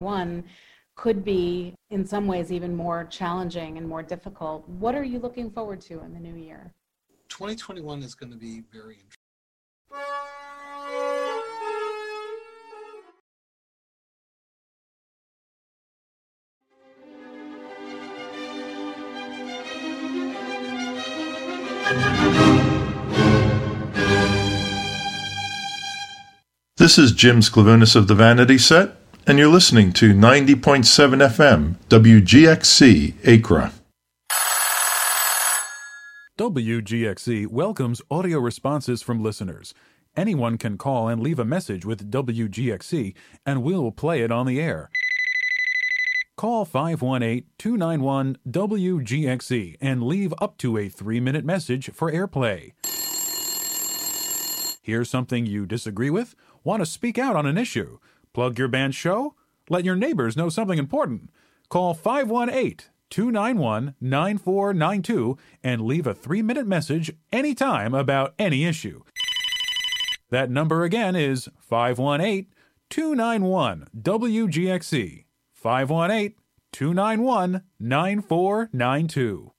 one could be in some ways even more challenging and more difficult. What are you looking forward to in the new year? 2021 is going to be very interesting. This is Jim Sclavunis of the Vanity Set, and you're listening to 90.7 FM, WGXC, Acra. WGXC welcomes audio responses from listeners. Anyone can call and leave a message with WGXC, and we'll play it on the air. Call 518 291 WGXC and leave up to a three minute message for airplay. Hear something you disagree with? Want to speak out on an issue? Plug your band's show? Let your neighbors know something important. Call 518 291 9492 and leave a three minute message anytime about any issue. That number again is 518 291 WGXC. 518 291 9492.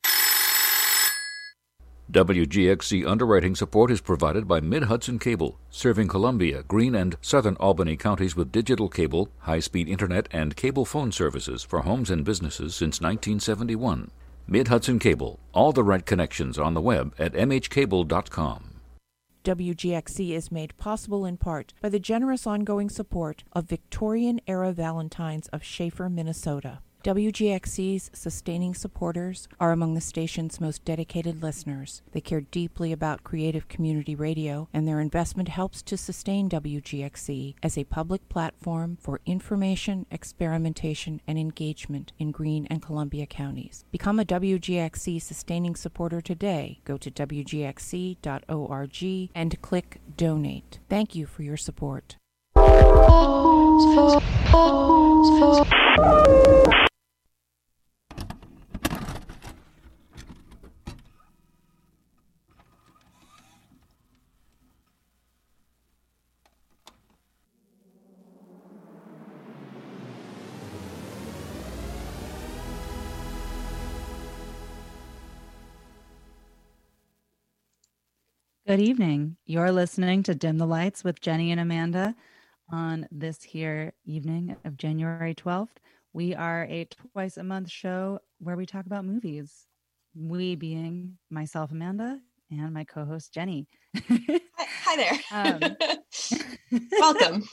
WGXC underwriting support is provided by Mid Hudson Cable, serving Columbia, Greene, and southern Albany counties with digital cable, high speed internet, and cable phone services for homes and businesses since 1971. Mid Hudson Cable, all the right connections on the web at mhcable.com. WGXC is made possible in part by the generous ongoing support of Victorian era Valentines of Shafer, Minnesota. WGXC's sustaining supporters are among the station's most dedicated listeners. They care deeply about creative community radio, and their investment helps to sustain WGXC as a public platform for information, experimentation, and engagement in Greene and Columbia counties. Become a WGXC sustaining supporter today. Go to WGXC.org and click Donate. Thank you for your support. Good evening. You're listening to Dim the Lights with Jenny and Amanda on this here evening of January 12th. We are a twice a month show where we talk about movies. We being myself, Amanda, and my co host, Jenny. hi, hi there. Um, Welcome.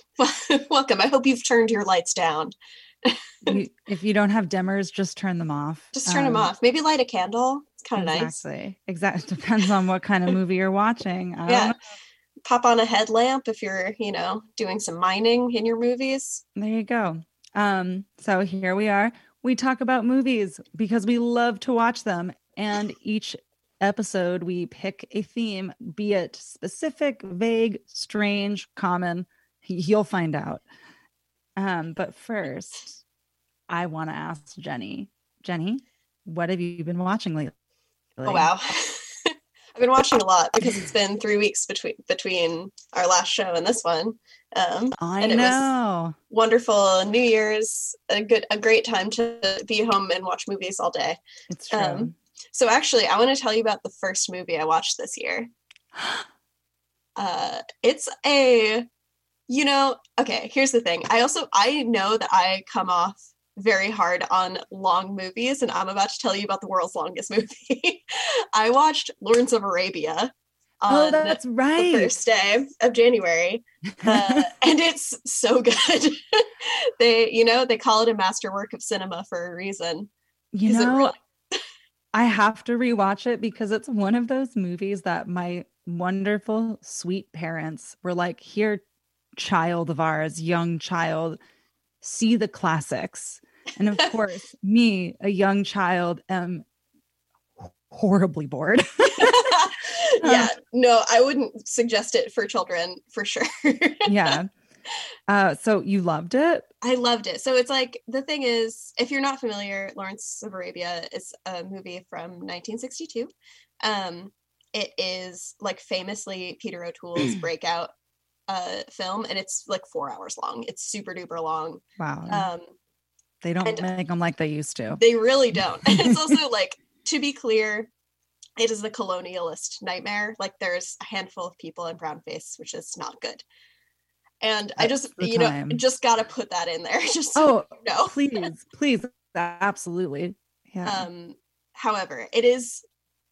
Welcome. I hope you've turned your lights down. you, if you don't have dimmers, just turn them off. Just turn um, them off. Maybe light a candle. It's kind of exactly. nice. Exactly. Exactly. Depends on what kind of movie you're watching. Yeah. Pop on a headlamp if you're, you know, doing some mining in your movies. There you go. Um, so here we are. We talk about movies because we love to watch them. And each episode, we pick a theme, be it specific, vague, strange, common. You'll find out. Um, but first, I want to ask Jenny. Jenny, what have you been watching lately? Oh wow. I've been watching a lot because it's been three weeks between between our last show and this one. Um, I and it know. was wonderful. New Year's, a good, a great time to be home and watch movies all day. It's true. Um, so actually, I want to tell you about the first movie I watched this year. uh, it's a, you know, okay. Here's the thing. I also I know that I come off very hard on long movies, and I'm about to tell you about the world's longest movie. I watched Lawrence of Arabia. oh, that's right. The first day of January, uh, and it's so good. they, you know, they call it a masterwork of cinema for a reason. You know, really- I have to rewatch it because it's one of those movies that my wonderful, sweet parents were like, "Here, child of ours, young child." see the classics and of course, me, a young child, am horribly bored. yeah, no, I wouldn't suggest it for children for sure. yeah. Uh, so you loved it? I loved it. So it's like the thing is, if you're not familiar, Lawrence of Arabia is a movie from 1962. Um, it is like famously Peter O'Toole's breakout uh, film, and it's like four hours long. It's super duper long. Wow. Um, they don't and- make them like they used to. they really don't. And it's also like to be clear, it is the colonialist nightmare. Like there's a handful of people in brown face, which is not good. And I just, you know, just gotta put that in there. Just so Oh, no, please, please, absolutely. Yeah. Um, however, it is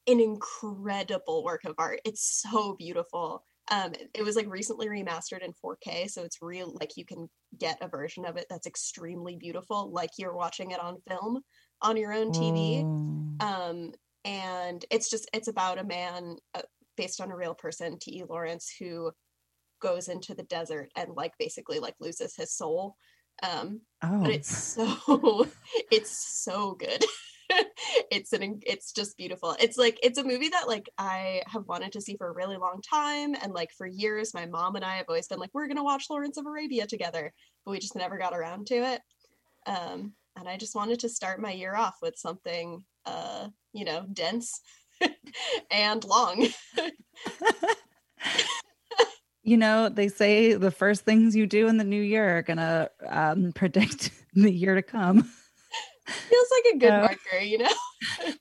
an incredible work of art. It's so beautiful. Um, it was like recently remastered in 4K, so it's real. Like you can get a version of it that's extremely beautiful, like you're watching it on film on your own TV. Oh. Um, and it's just it's about a man uh, based on a real person, T.E. Lawrence, who goes into the desert and like basically like loses his soul. Um, oh. but it's so it's so good it's an it's just beautiful. It's like it's a movie that like i have wanted to see for a really long time and like for years my mom and i have always been like we're gonna watch lawrence of arabia together but we just never got around to it. Um and i just wanted to start my year off with something uh you know dense and long. You know, they say the first things you do in the new year are gonna um, predict the year to come. Feels like a good Oh. marker you know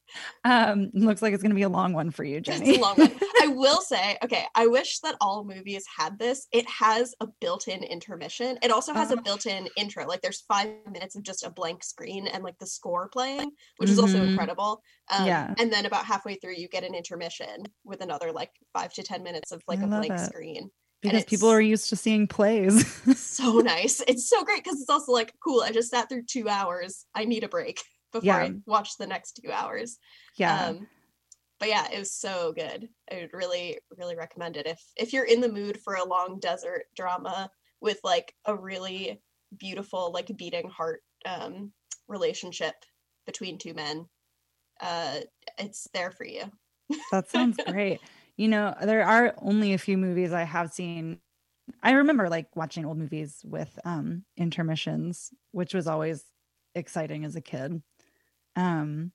Um, looks like it's gonna be a long one for you, Jenny. It's a long one. I will say, okay, I wish that all movies had this. It has a built-in intermission. It also has a Oh. built-in intro. Like there's five minutes of just a blank screen and like the score playing, which is also Mhm. incredible. Um, Yeah. And then about halfway through, you get an intermission with another like five to ten minutes of like I a blank it. screen. Because people are used to seeing plays. So nice. It's so great because it's also like cool. I just sat through two hours. I need a break before I watch the next two hours. yeah. Um, but yeah, it was so good. I would really, really recommend it if if you're in the mood for a long desert drama with like a really beautiful, like beating heart um, relationship between two men. Uh, it's there for you. That sounds great. You know, there are only a few movies I have seen. I remember like watching old movies with um intermissions, which was always exciting as a kid. Um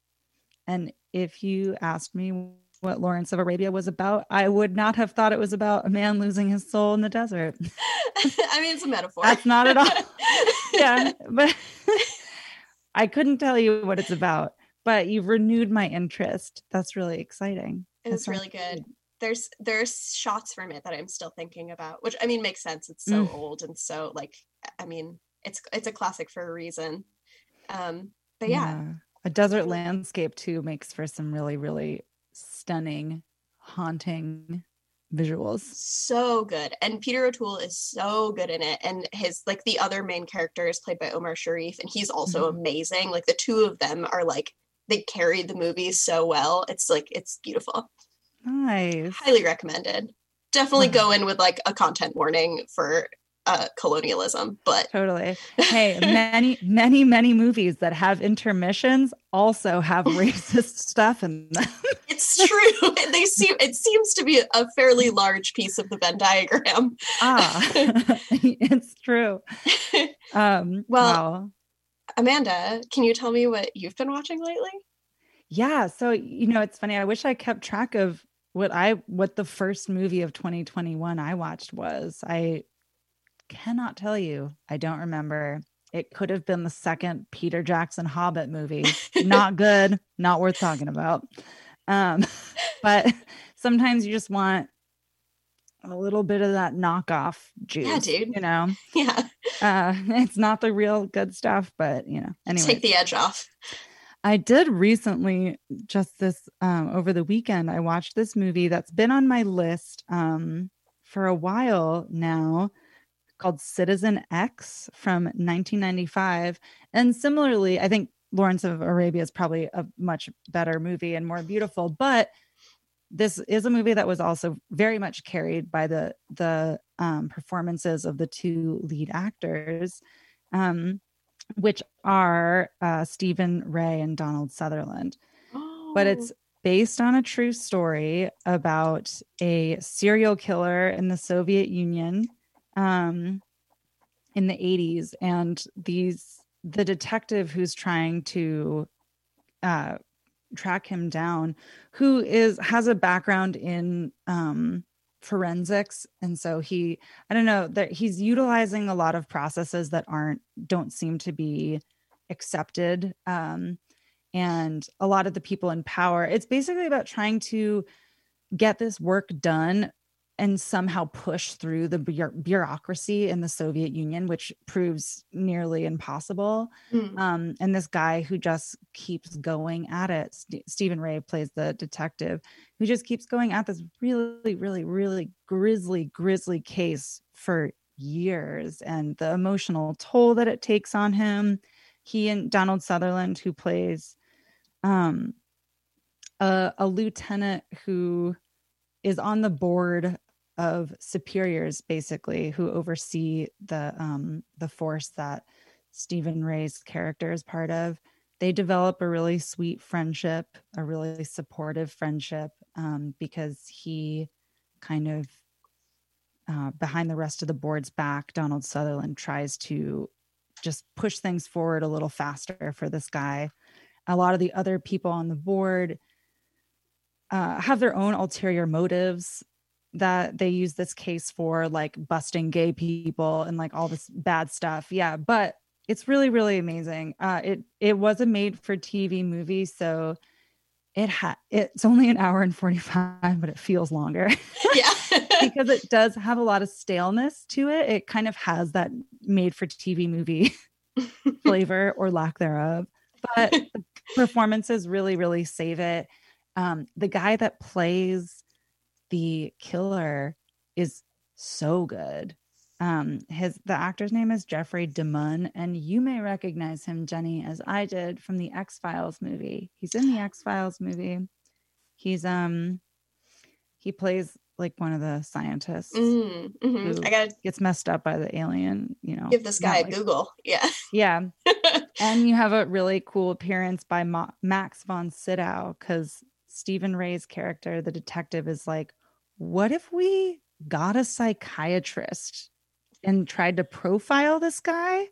and if you asked me what Lawrence of Arabia was about, I would not have thought it was about a man losing his soul in the desert. I mean, it's a metaphor. That's not at all. yeah, but I couldn't tell you what it's about, but you've renewed my interest. That's really exciting. it was sounds really good. There's there's shots from it that I'm still thinking about, which I mean makes sense. It's so Mm. old and so like I mean it's it's a classic for a reason. Um, but yeah, A desert landscape too makes for some really, really stunning, haunting visuals. so good and peter o'toole is so good in it and his like the other main character is played by omar sharif and he's also Mm-hmm. amazing like the two of them are like they carried the movie so well it's like it's beautiful Nice. highly recommended definitely go in with like a content warning for uh colonialism but Totally. Hey, many, many, many movies that have intermissions also have racist stuff in them. it's true they seem it seems to be a fairly large piece of the venn diagram ah, it's true. Um, Well, wow. amanda can you tell me what you've been watching lately Yeah. So, you know, it's funny. I wish I kept track of what I what the first movie of 2021 I watched was. I cannot tell you. I don't remember. It could have been the second Peter Jackson Hobbit movie. not good, not worth talking about. Um, but sometimes you just want a little bit of that knockoff juice. dude. You know, yeah uh, it's not the real good stuff, but you know, anyway. take the edge off I did recently, just this um, over the weekend, I watched this movie that's been on my list um, for a while now called Citizen X from 1995. And similarly, I think Lawrence of Arabia is probably a much better movie and more beautiful, but this is a movie that was also very much carried by the the um, performances of the two lead actors. Um, which are uh, Stephen Rea and Donald Sutherland. But it's based on a true story about a serial killer in the Soviet Union um, in the 80s. And these, the detective who's trying to uh, track him down, who is, has a background in, um, forensics and so he i don't know that he's utilizing a lot of processes that aren't don't seem to be accepted um and a lot of the people in power it's basically about trying to get this work done and somehow push through the bureaucracy in the Soviet Union, which proves nearly impossible. Mm. Um, and this guy who just keeps going at it, St- Stephen Rea plays the detective, who just keeps going at this really, really, really grisly, grisly case for years, and the emotional toll that it takes on him. He and Donald Sutherland, who plays um, a, a lieutenant who is on the board of superiors basically who oversee the um the force that Stephen Rea's character is part of. They develop a really sweet friendship, a really supportive friendship, um, because he kind of uh, behind the rest of the board's back, Donald Sutherland tries to just push things forward a little faster for this guy. A lot of the other people on the board uh, have their own ulterior motives that they use this case for, like busting gay people and like all this bad stuff. Yeah, but it's really really amazing. Uh, it it was a made for TV movie, so it had it's only an hour and 45 but it feels longer yeah. because it does have a lot of staleness to it it kind of has that made for tv movie flavor or lack thereof but the performances really really save it um, the guy that plays the killer is so good um his the actor's name is jeffrey demunn and you may recognize him jenny as i did from the x-files movie he's in the x-files movie he's um he plays like one of the scientists Mm, mhm. Who- I gotta gets messed up by the alien you know give this guy a like- Google. Yeah. yeah and you have a really cool appearance by Ma- Max von Sydow because Stephen Rea's character, the detective, is like, "What if we got a psychiatrist and tried to profile this guy?"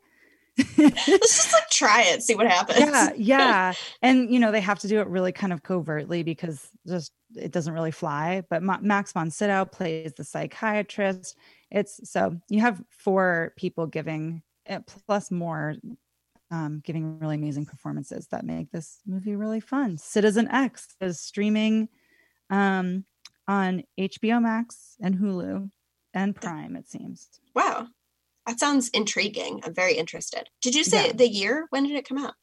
Let's just like try it, see what happens. yeah, yeah, and you know they have to do it really kind of covertly because just it doesn't really fly. But Ma- Max von Sydow plays the psychiatrist. It's so you have four people giving eh, plus more um, giving really amazing performances that make this movie really fun. Citizen X is streaming um, on HBO Max and Hulu and Prime. It seems. Wow. That sounds intriguing. I'm very interested. Did you say Yeah. the year? When did it come out?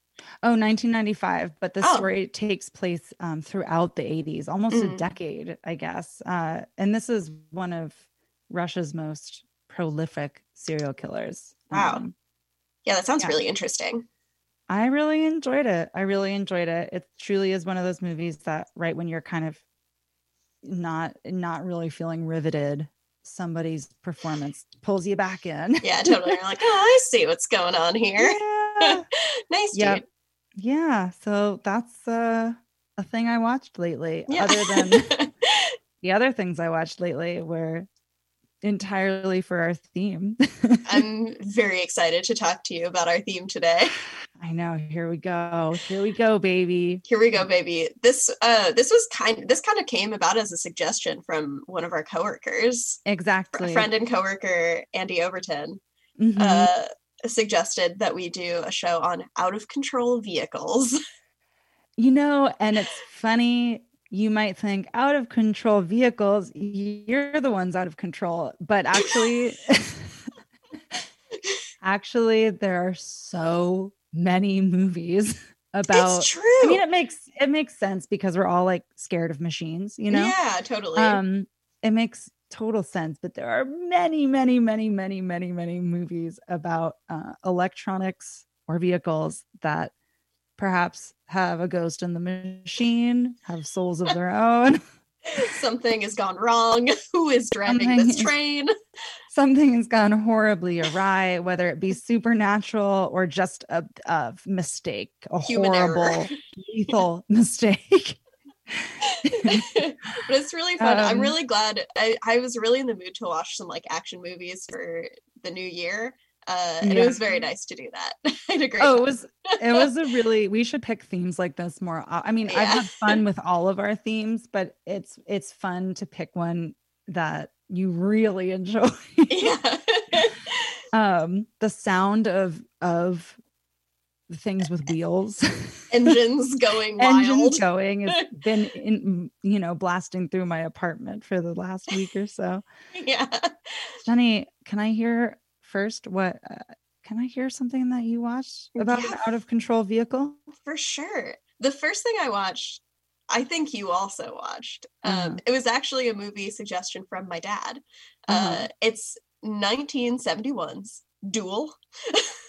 Oh, 1995, but the Oh. story takes place um, throughout the 80s, almost a Mm. decade, I guess. Uh, and this is one of Russia's most prolific serial killers. Wow. Um, Yeah, that sounds Yeah. really interesting. I really enjoyed it. I really enjoyed it. It truly is one of those movies that right when you're kind of not not really feeling riveted, somebody's performance pulls you back in. Yeah, totally. You're like, oh, I see what's going on here. Yeah. nice, Yep. dude. yeah. So that's uh, a thing I watched lately. Yeah. Other than the other things I watched lately were entirely for our theme. I'm very excited to talk to you about our theme today. I know. Here we go. Here we go, baby. Here we go, baby. This uh this was kind this kind of came about as a suggestion from one of our coworkers. A Exactly. friend and coworker Andy Overton Mhm. uh suggested that we do a show on out of control vehicles. You know, and it's funny. You might think out of control vehicles, you're the ones out of control. But actually, actually, there are so many movies about. it's true. I mean, it makes it makes sense because we're all like scared of machines, you know? Yeah, totally. Um, it makes total sense, but there are many, many, many, many, many, many movies about uh, electronics or vehicles that perhaps have a ghost in the machine, have souls of their own. Something has gone wrong. Who is driving Something this is- train? Something has gone horribly awry, whether it be supernatural or just a, a mistake, a Human horrible, lethal mistake. but it's really fun. I'm Um, really glad. I, I was really in the mood to watch some like action movies for the new year. Uh, and Yeah. it was very nice to do that. I had a great oh it was it was a really we should pick themes like this more I mean i've had fun with all of our themes but it's it's fun to pick one that you really enjoy. yeah. um, the sound of of things with wheels, Engines going wild. engines going has been in you know blasting through my apartment for the last week or so. yeah. Jenny, can I hear first what? Uh, can I hear something that you watched about Yeah. an out of control vehicle? For sure. The first thing I watched, I think you also watched. Um, Uh-huh. It was actually a movie suggestion from my dad. Uh-huh. Uh, it's 1971's Duel.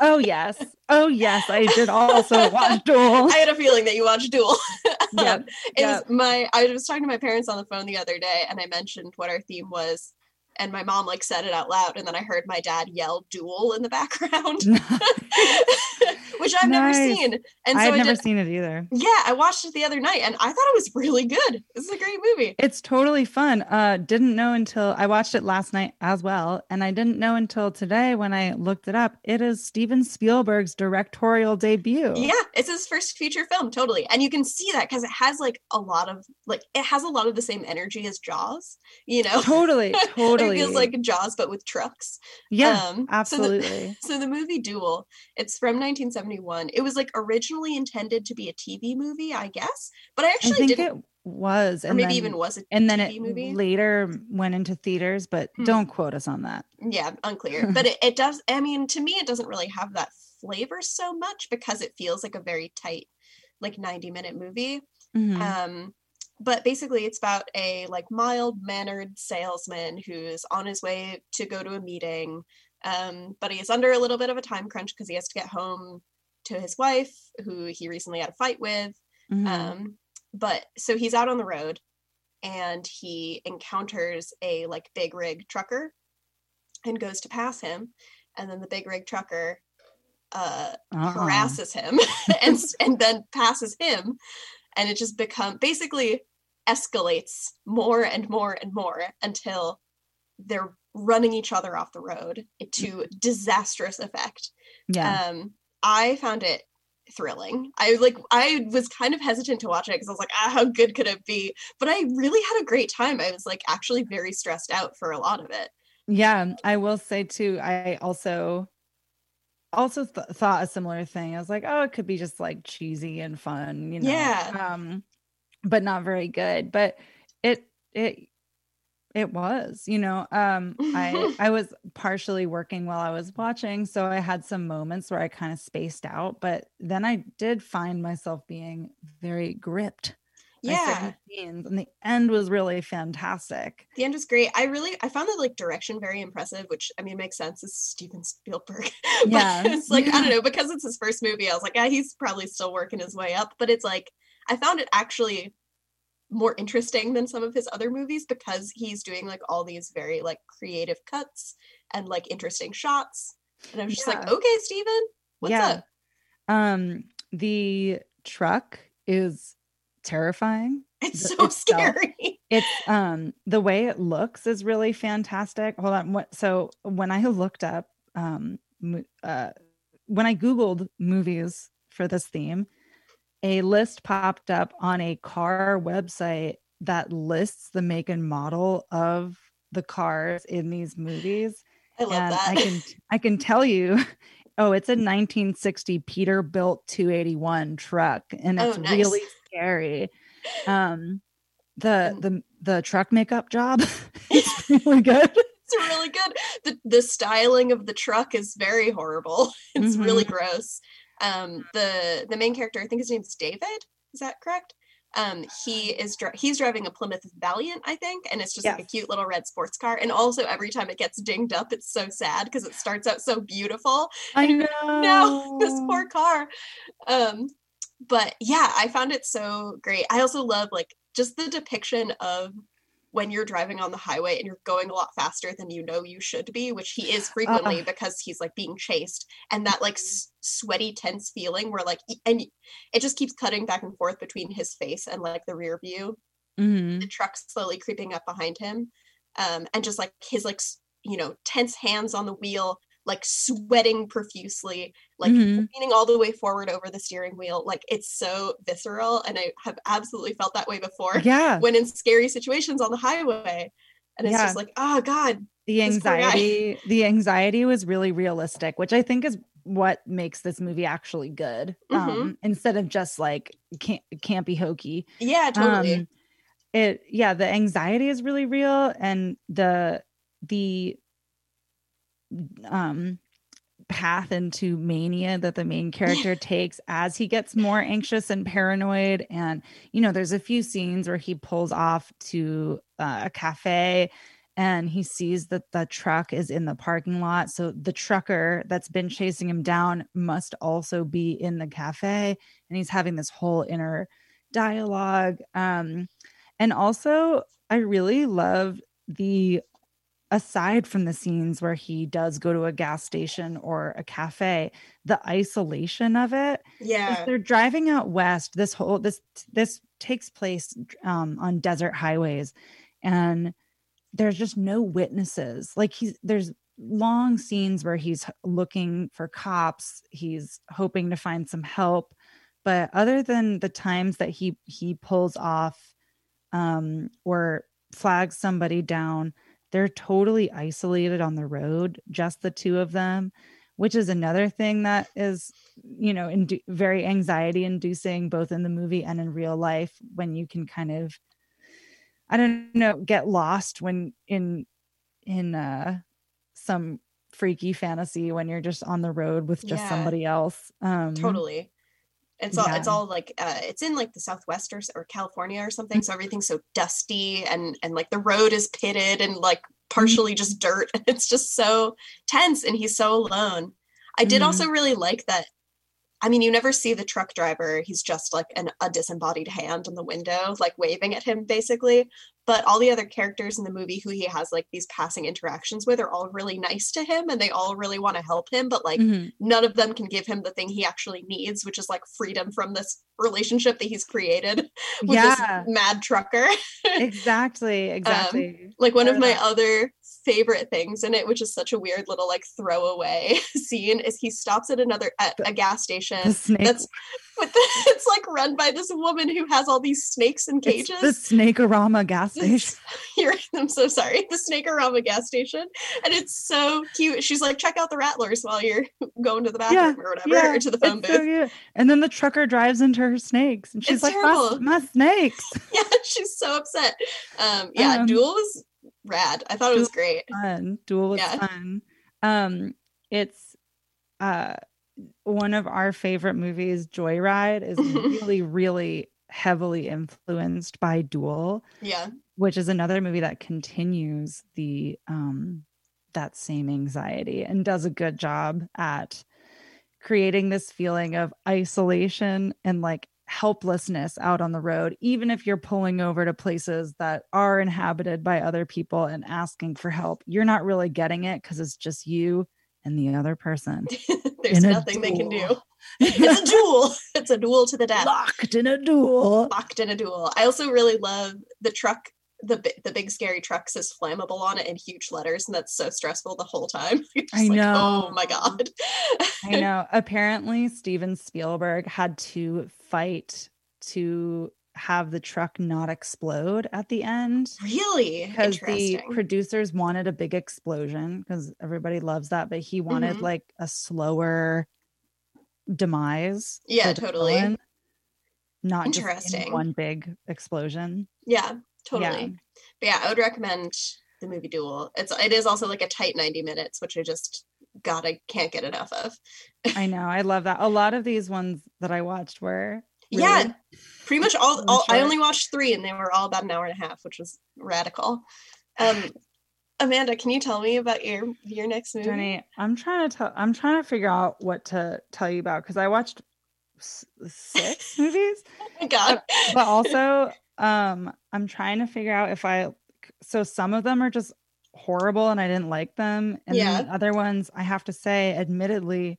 Oh yes, oh yes, I did also watch Duel. I had a feeling that you watched Duel. Yep, it yep. was my. I was talking to my parents on the phone the other day, and I mentioned what our theme was, and my mom like said it out loud, and then I heard my dad yell "Duel" in the background, which I've never seen. And so I've never did. seen it either. Yeah, I watched it the other night, and I thought it was really good. This is a great movie. It's totally fun. Uh didn't know until I watched it last night as well and I didn't know until today when I looked it up. It is Steven Spielberg's directorial debut. Yeah, it's his first feature film, totally. And you can see that because it has like a lot of like it has a lot of the same energy as Jaws, you know. Totally, totally. It feels like Jaws but with trucks. yeah, um, so the- absolutely. So the movie Duel, it's from 1971. It was like originally intended to be a TV movie, I guess, but I I actually think didn't it was or and maybe then, even was a and then it movie. later went into theaters, but Hmm. don't quote us on that. yeah unclear but it, it does i mean to me it doesn't really have that flavor so much because it feels like a very tight like 90 minute movie Mhm. um but basically it's about a like mild mannered salesman who's on his way to go to a meeting um but he is under a little bit of a time crunch because he has to get home to his wife who he recently had a fight with Mhm. um but so he's out on the road and he encounters a like big rig trucker and goes to pass him and then the big rig trucker uh Uh-uh. harasses him and and then passes him and it just become basically escalates more and more and more until they're running each other off the road to disastrous effect. Yeah. um i found it thrilling. I like i was kind of hesitant to watch it because i was like ah, how good could it be? But i really had a great time. I was like actually very stressed out for a lot of it. Yeah, I will say too. I also also th- thought a similar thing. I was like, oh, it could be just like cheesy and fun, you know. Yeah. Um, but not very good. But it it it was, you know. Um, I I was partially working while I was watching, so I had some moments where I kind of spaced out. But then I did find myself being very gripped. Yeah. scenes, and the end was really fantastic. the end was great. I really i found the like direction very impressive which i mean makes sense. It's steven spielberg. But Yeah. it's like i don't know because it's his first movie i was like ah, he's probably still working his way up. But it's like i found it actually more interesting than some of his other movies because he's doing like all these very like creative cuts and like interesting shots. And i was just like okay steven what's Yeah. up? Um, the truck is terrifying. it's so itself. scary It's um the way it looks is really fantastic. Hold on. What so when I looked up um uh when I googled movies for this theme, a list popped up on a car website that lists the make and model of the cars in these movies. i love and that I can I can tell you, oh, it's a 1960 Peterbilt 281 truck, and Oh, it's nice. really scary. Um, the Um, the the truck makeup job is really good. it's really good. The the styling of the truck is very horrible. It's really Mm-hmm. gross. Um, the the main character, I think his name's David. Is that correct? Um, he is he's driving a Plymouth Valiant, I think, and it's just like a cute little red sports car. And also, every time it gets dinged up, it's so sad because it starts out so beautiful. I know. No, this poor car. Um, but yeah, I found it so great. I also love like just the depiction of when you're driving on the highway and you're going a lot faster than you know you should be, which he is frequently because he's like being chased, and that like s- sweaty, tense feeling where like, and it just keeps cutting back and forth between his face and like the rear view, Mhm. the truck slowly creeping up behind him, um, and just like his like you know tense hands on the wheel, like sweating profusely, like Mhm. leaning all the way forward over the steering wheel. Like it's so visceral, and I have absolutely felt that way before Yeah. when in scary situations on the highway. And it's Yeah. just like, oh God, the This poor guy. anxiety the anxiety was really realistic which i think is what makes this movie actually good Mm-hmm. um instead of just like can't can't be hokey yeah, totally. um it yeah the anxiety is really real and the the um path into mania that the main character takes as he gets more anxious and paranoid. And you know there's a few scenes where he pulls off to uh, a cafe and he sees that the truck is in the parking lot. So the trucker that's been chasing him down must also be in the cafe. And he's having this whole inner dialogue. Um and also i really love the aside from the scenes where he does go to a gas station or a cafe the isolation of it yeah. they're driving out west this whole this this takes place um on desert highways and there's just no witnesses. Like he's there's long scenes where he's looking for cops he's hoping to find some help but other than the times that he he pulls off um or flags somebody down they're totally isolated on the road just the two of them which is another thing that is you know indu- very anxiety inducing both in the movie and in real life when you can kind of i don't know get lost when in in uh some freaky fantasy when you're just on the road with just Yeah. somebody else um totally it's all it's all like uh it's in like the southwest or, or california or something so everything's so dusty and and like the road is pitted and like partially just dirt it's just so tense and he's so alone. I did Mhm. also really like that i mean you never see the truck driver he's just like an, a disembodied hand in the window like waving at him basically but all the other characters in the movie who he has like these passing interactions with are all really nice to him and they all really want to help him but like Mhm. none of them can give him the thing he actually needs, which is like freedom from this relationship that he's created with yeah this mad trucker. exactly exactly like one of my other favorite things in it, which is such a weird little like throwaway scene, is he stops at another at a gas station. the snake That's with the, it's like run by this woman who has all these snakes in it's cages. the snakeorama gas station You're, I'm so sorry. The Snakeorama gas station, and it's so cute. She's like, check out the rattlers while you're going to the bathroom or whatever, or to the phone booth. so. And then the trucker drives into her snakes, and she's It's like, my, my snakes. yeah, she's so upset. Um, yeah, Um, Duel was rad. I thought it was great. Fun. Duel was Yeah. fun. Um, it's uh one of our favorite movies, Joyride, is really, really heavily influenced by Duel, Yeah, which is another movie that continues the um that same anxiety and does a good job at creating this feeling of isolation and like helplessness out on the road even if you're pulling over to places that are inhabited by other people and asking for help you're not really getting it because it's just you and the other person there's nothing they can do. It's a duel. It's a duel to the death. locked in a duel Locked in a duel. I also really love the truck. The the big scary truck says flammable on it in huge letters, and that's so stressful the whole time. I like, oh know. Oh my god. I know. Apparently, Steven Spielberg had to fight to have the truck not explode at the end really because the producers wanted a big explosion because everybody loves that, but he wanted Mhm. like a slower demise. Yeah, totally. Not just Interesting. one big explosion. yeah, totally. Yeah. But yeah, I would recommend the movie Duel. It's it is also like a tight 90 minutes, which I just gotta can't get enough of. I know. I love that. A lot of these ones that I watched were Yeah, pretty much all, all I only watched three and they were all about an hour and a half, which was radical. Um Amanda, can you tell me about your your next movie? Jenny, I'm trying to tell. I'm trying to figure out what to tell you about because I watched s- six movies, Oh god. but also um, I'm trying to figure out if I. So some of them are just horrible and I didn't like them, and Yeah. then the other ones I have to say, admittedly,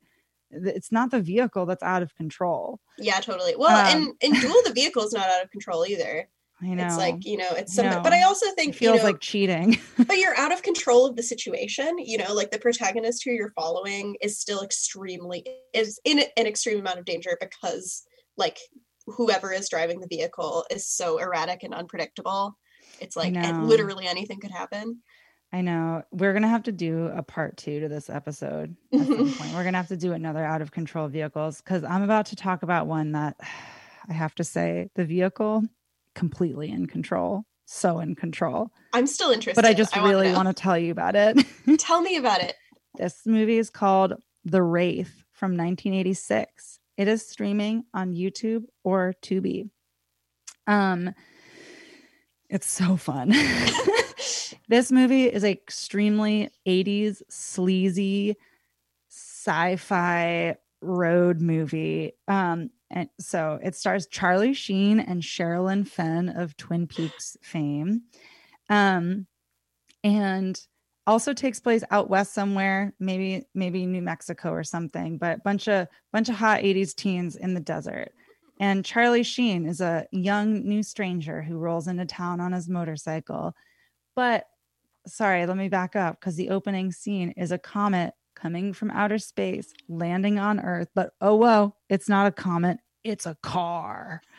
it's not the vehicle that's out of control. yeah, totally. Well, um, in in Duel the vehicle is not out of control either. I know It's like, you know, it's something but I also it think you feels know, like cheating. but you're out of control of the situation you know like the protagonist who you're following is still extremely is in an extreme amount of danger because like whoever is driving the vehicle is so erratic and unpredictable it's like and literally anything could happen. I know. We're gonna have to do a part two to this episode at some point. We're gonna have to do another out of control vehicles because I'm about to talk about one that I have to say the vehicle completely in control, so in control. I'm still interested. But I just wanna really want to tell you about it. tell me about it. this movie is called The Wraith from 1986. It is streaming on YouTube or Tubi. Um, it's so fun. this movie is extremely 80s sleazy sci-fi road movie. Um, and so it stars Charlie Sheen and Sherilyn Fenn of Twin Peaks fame. Um, and also takes place out west somewhere, maybe maybe New Mexico or something, but bunch of bunch of hot 80s teens in the desert. And Charlie Sheen is a young new stranger who rolls into town on his motorcycle. But sorry, let me back up because the opening scene is a comet coming from outer space, landing on Earth. But oh, whoa, it's not a comet, it's a car.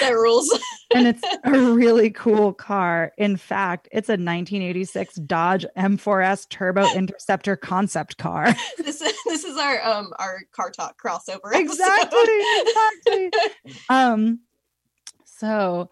That rules. and it's a really cool car. In fact, it's a 1986 Dodge M4S Turbo Interceptor concept car. this is this is our um our car talk crossover. episode. exactly, exactly. Um, so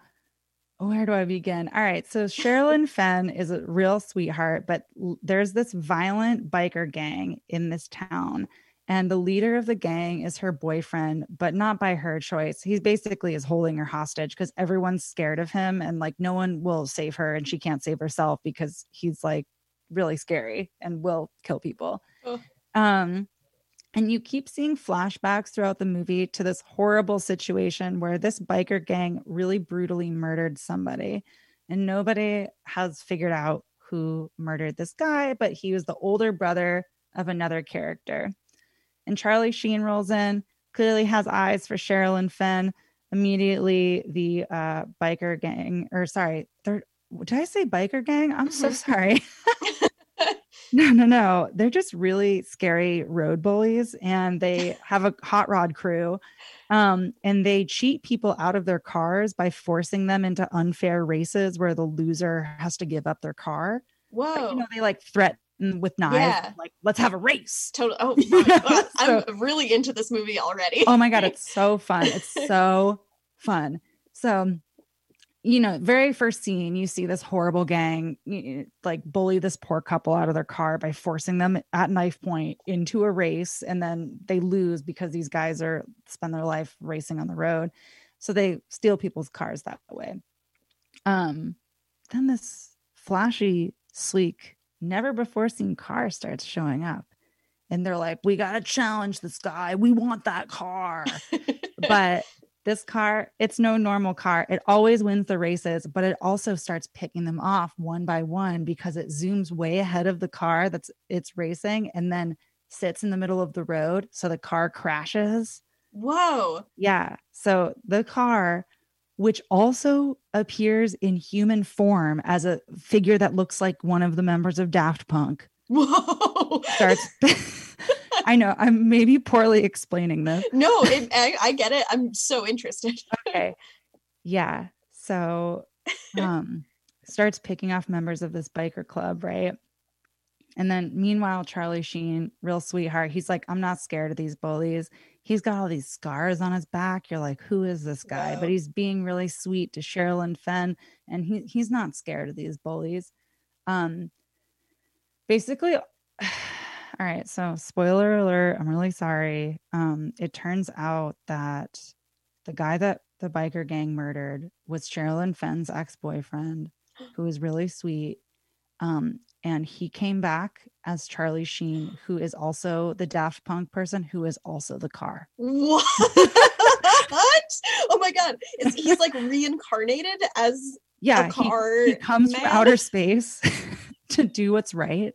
where do I begin? All right, so Sherilyn Fenn is a real sweetheart, but l- there's this violent biker gang in this town. And the leader of the gang is her boyfriend, but not by her choice. He basically is holding her hostage because everyone's scared of him and like no one will save her and she can't save herself because he's like really scary and will kill people. Oh. Um and you keep seeing flashbacks throughout the movie to this horrible situation where this biker gang really brutally murdered somebody. And nobody has figured out who murdered this guy, but he was the older brother of another character. And Charlie Sheen rolls in, clearly has eyes for Sherilyn Fenn. Immediately, the uh, biker gang, or sorry, third, did I say biker gang? I'm so sorry. no, no, no. They're just really scary road bullies, and they have a hot rod crew. Um, and they cheat people out of their cars by forcing them into unfair races where the loser has to give up their car. Whoa. But, you know, they like threaten with knives, Yeah. like, let's have a race. Totally. Oh my god. So- I'm really into this movie already. oh my god it's so fun it's so fun so you know very first scene you see this horrible gang like bully this poor couple out of their car by forcing them at knife point into a race and then they lose because these guys are spend their life racing on the road. So they steal people's cars that way. Um then this flashy sleek never before seen car starts showing up. And they're like we got to challenge this guy. We want that car. But this car it's no normal car it always wins the races but it also starts picking them off one by one because it zooms way ahead of the car that's it's racing and then sits in the middle of the road so the car crashes Whoa. yeah so the car which also appears in human form as a figure that looks like one of the members of daft punk Whoa. starts i know. I'm maybe poorly explaining this. No, it, I, I get it. I'm so interested. okay. Yeah. So um starts picking off members of this biker club right? And then meanwhile charlie sheen real sweetheart he's like i'm not scared of these bullies. He's got all these scars on his back. You're like who is this guy? Wow. but he's being really sweet to sherilyn fenn and he, he's not scared of these bullies. Um basically all right so spoiler alert i'm really sorry um it turns out that the guy that the biker gang murdered was Sherilyn Fenn's ex-boyfriend, who was really sweet. Um, and he came back as Charlie Sheen, who is also the Daft Punk person, who is also the car. What? oh my god. Is he's like reincarnated as Yeah, a he, car he comes from outer space to do what's right,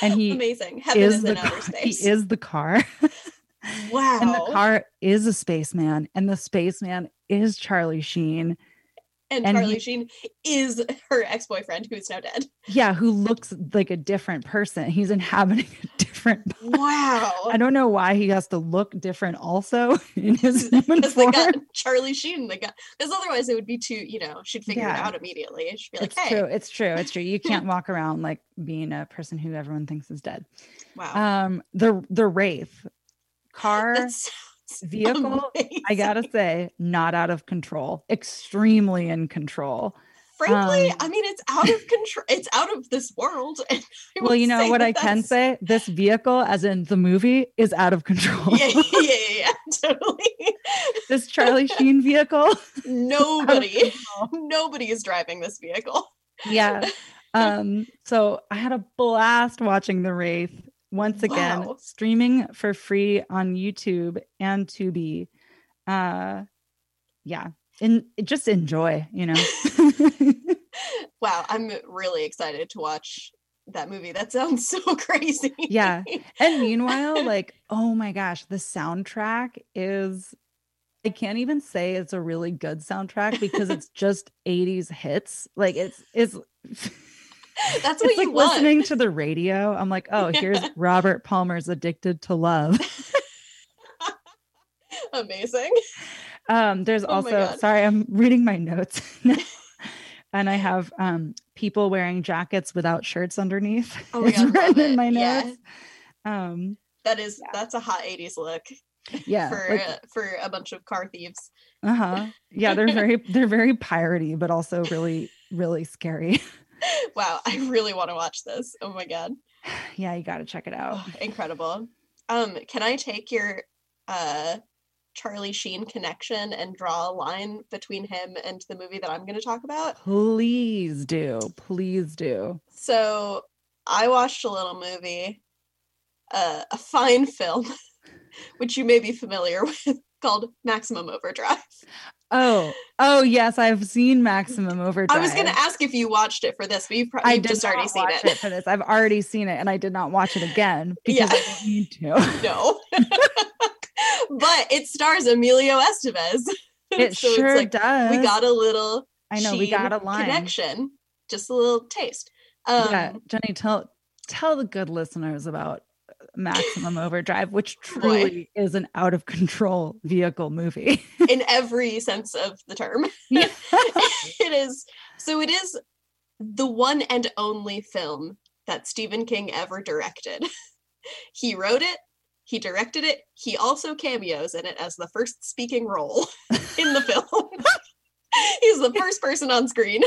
and he Amazing. Heaven is is, the car. space. He is the car. wow. And the car is a spaceman, and the spaceman is Charlie Sheen. And, And Charlie he- Sheen is her ex-boyfriend who is now dead. Yeah, who looks like a different person. He's inhabiting a different body. Wow. I don't know why he has to look different also in his human Because they got Charlie Sheen, they got because otherwise it would be too, you know, she'd figure it out immediately. She'd be like, it's hey, true. It's true. It's true. You can't walk around like being a person who everyone thinks is dead. wow. Um, the the wraith car that vehicle, I gotta say, not out of control. Extremely in control. Frankly, um, I mean, it's out of control. It's out of this world. Well, you know what I can say? This vehicle, as in the movie, is out of control. Yeah, yeah, yeah, yeah, totally. this Charlie Sheen vehicle. Nobody, nobody is driving this vehicle. yeah. Um, so I had a blast watching The Wraith once again, Wow. streaming for free on YouTube and Tubi. Uh yeah. And just enjoy, you know. Wow, I'm really excited to watch that movie. That sounds so crazy. Yeah. and meanwhile, like, oh my gosh, the soundtrack is I can't even say it's a really good soundtrack because it's just 80s hits. Like it's it's That's what it's you like want. listening to the radio. I'm like, oh, here's Robert Palmer's Addicted to Love. Amazing. Um, there's Oh also sorry, I'm reading my notes and I have um people wearing jackets without shirts underneath. Oh it's God, written in my Yeah. Um, That is that's a hot 80s look yeah, for like, uh, for a bunch of car thieves. uh-huh. Yeah, they're very they're very piratey, but also really, really scary. Wow, I really want to watch this. Oh my god. yeah, you gotta check it out. Oh, incredible. Um, can I take your uh Charlie Sheen connection and draw a line between him and the movie that I'm going to talk about? Please do. Please do. So, I watched a little movie, uh, a fine film, which you may be familiar with, called Maximum Overdrive. Oh, oh yes, I've seen Maximum Overdrive. I was going to ask if you watched it for this, but you've, pro- I you've just already seen watch it. for this. I've already seen it, and I did not watch it again because I Yeah. don't need to. no. but it stars Emilio Estevez. It So sure like, does. We got a little I know we got a line. connection, just a little taste. Um, yeah, Jenny, tell tell the good listeners about Maximum Overdrive, which Boy. truly is an out of control vehicle movie. in every sense of the term. Yeah. it is so it is the one and only film that Stephen King ever directed. he wrote it, he directed it, he also cameos in it as the first speaking role in the film. He's the first person on screen.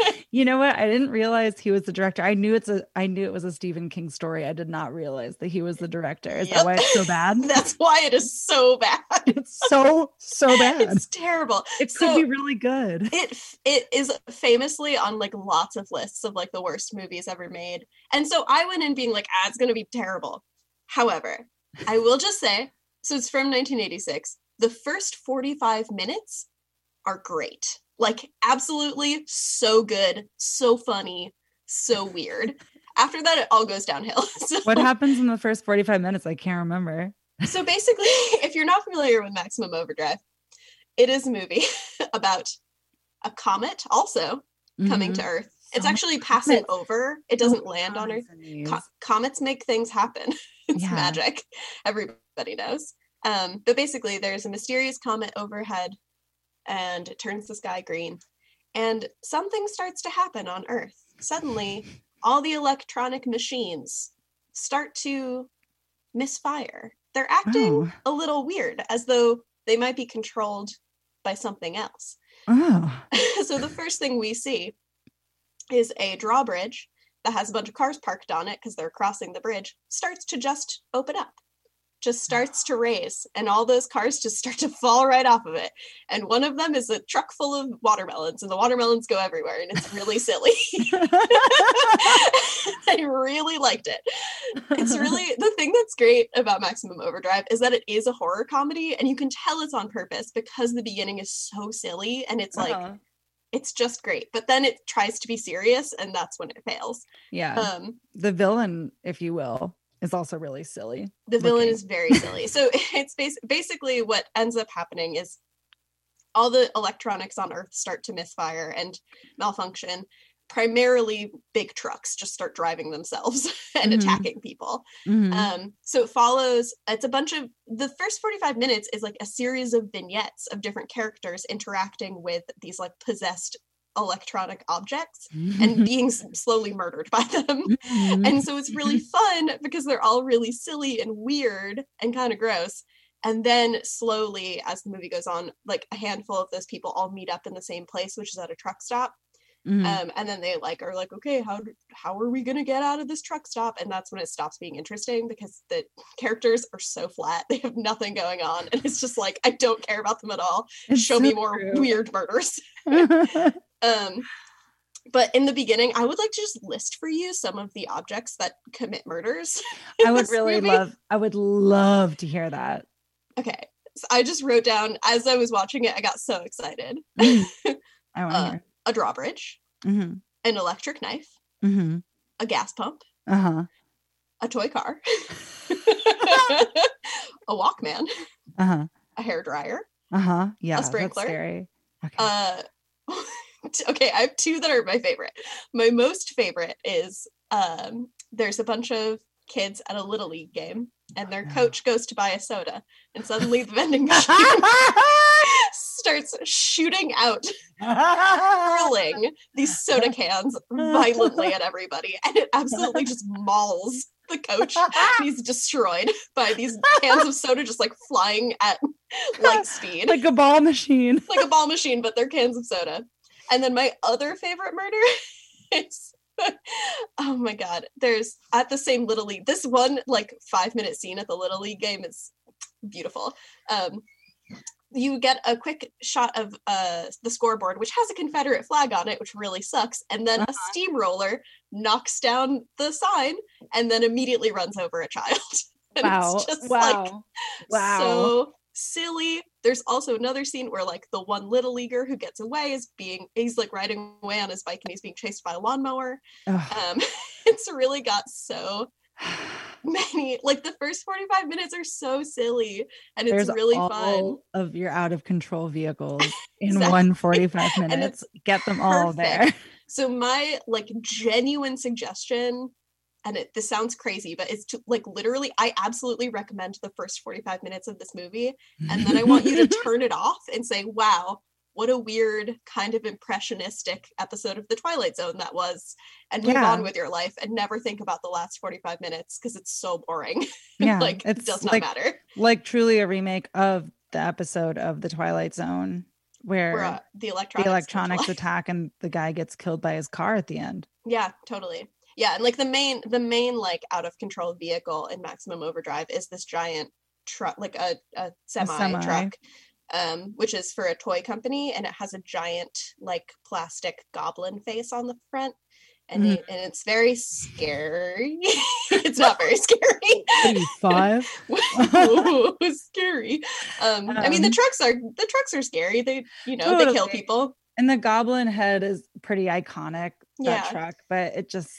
you know what? I didn't realize he was the director. I knew it's a I knew it was a Stephen King story. I did not realize that he was the director. Is Yep. that why it's so bad? That's why it is so bad. it's so so bad. It's terrible. it could so- be really good. it it is famously on like lots of lists of like the worst movies ever made and so i went in being like ah it's gonna be terrible however i will just say so it's from 1986 the first 45 minutes are great like absolutely so good so funny so weird after that it all goes downhill so, What happens in the first 45 minutes? I can't remember. so basically if you're not familiar with maximum overdrive it is a movie about a comet also coming Mhm. to Earth. It's So actually passing comets. over. It doesn't many land on Earth. comments in these. Co- comets make things happen. it's Yeah. magic. Everybody knows. Um, but basically, there's a mysterious comet overhead, and it turns the sky green, and something starts to happen on Earth. Suddenly, all the electronic machines start to misfire. They're acting Oh. a little weird, as though they might be controlled by something else. Oh. so the first thing we see is a drawbridge that has a bunch of cars parked on it because they're crossing the bridge starts to just open up just starts to raise and all those cars just start to fall right off of it. And one of them is a truck full of watermelons and the watermelons go everywhere and it's really silly. I really liked it. It's really the thing that's great about maximum overdrive is that it is a horror comedy and you can tell it's on purpose because the beginning is so silly and it's like Uh-huh. it's just great. But then it tries to be serious and that's when it fails. Yeah. um the villain, if you will, is also really silly. the villain is very silly so it's bas- basically what ends up happening is all the electronics on Earth start to misfire and malfunction. Primarily, big trucks just start driving themselves and Mhm. attacking people. Mhm. Um, so it follows, it's a bunch of the first 45 minutes is like a series of vignettes of different characters interacting with these like possessed electronic objects and being slowly murdered by them. Mhm. And so it's really fun because they're all really silly and weird and kind of gross. And then slowly, as the movie goes on, like a handful of those people all meet up in the same place, which is at a truck stop. Mhm. Um, and then they like are like, okay, how how are we gonna get out of this truck stop? And that's when it stops being interesting because the characters are so flat; they have nothing going on, and it's just like I don't care about them at all. It's Show me more true. weird murders. Um, but in the beginning, I would like to just list for you some of the objects that commit murders. I would really movie. love I would love to hear that. Okay, so I just wrote down as I was watching it. I got so excited. I want to Uh, hear. A drawbridge, hmm an electric knife, hmm a gas pump, Uh-huh. a toy car, a Walkman, Uh-huh. a hair dryer. Uh-huh. Yeah. that's sprinkler. Okay. Uh, okay, I have two that are my favorite. My most favorite is um, there's a bunch of kids at a little league game, and their coach goes to buy a soda, and suddenly the vending machine starts shooting out, hurling these soda cans violently at everybody, and it absolutely just mauls the coach. He's destroyed by these cans of soda just like flying at light speed like a ball machine. like a ball machine, but they're cans of soda. And then my other favorite murder is oh my god. There's at the same little league. This one like five minute scene at the little league game is beautiful. Um you get a quick shot of uh the scoreboard, which has a Confederate flag on it, which really sucks. And then a Uh-huh. steamroller knocks down the sign and then immediately runs over a child. and Wow. it's just like Wow. wow. so silly. There's also another scene where like the one little leaguer who gets away is being he's like riding away on his bike and he's being chased by a lawnmower. Um it's really got so many like the first 45 minutes are so silly and it's There's really all fun. of your out of control vehicles in Exactly. one 45 minutes. Get them all there. So my like genuine suggestion and it this sounds crazy but it's to like literally I absolutely recommend the first 45 minutes of this movie and then I want you to turn it off and say, wow, what a weird kind of impressionistic episode of The Twilight Zone that was, and move Yeah. on with your life and never think about the last 45 minutes because it's so boring. yeah. like, it does not like, matter. like truly a remake of the episode of the Twilight Zone where Where, uh, the electronics. the electronics attack and the guy gets killed by his car at the end. Yeah, totally. Yeah, and like the main, the main like out of control vehicle in Maximum Overdrive is this giant truck, like a, a semi, semi. truck, um, which is for a toy company, and it has a giant like plastic goblin face on the front, and it, and it's very scary. it's not very scary. What are you, five? Ooh, scary. Um, I mean, the Um, trucks are the trucks are scary. They, you know, they kill people. And the goblin head is pretty iconic, that Yeah. truck, but it just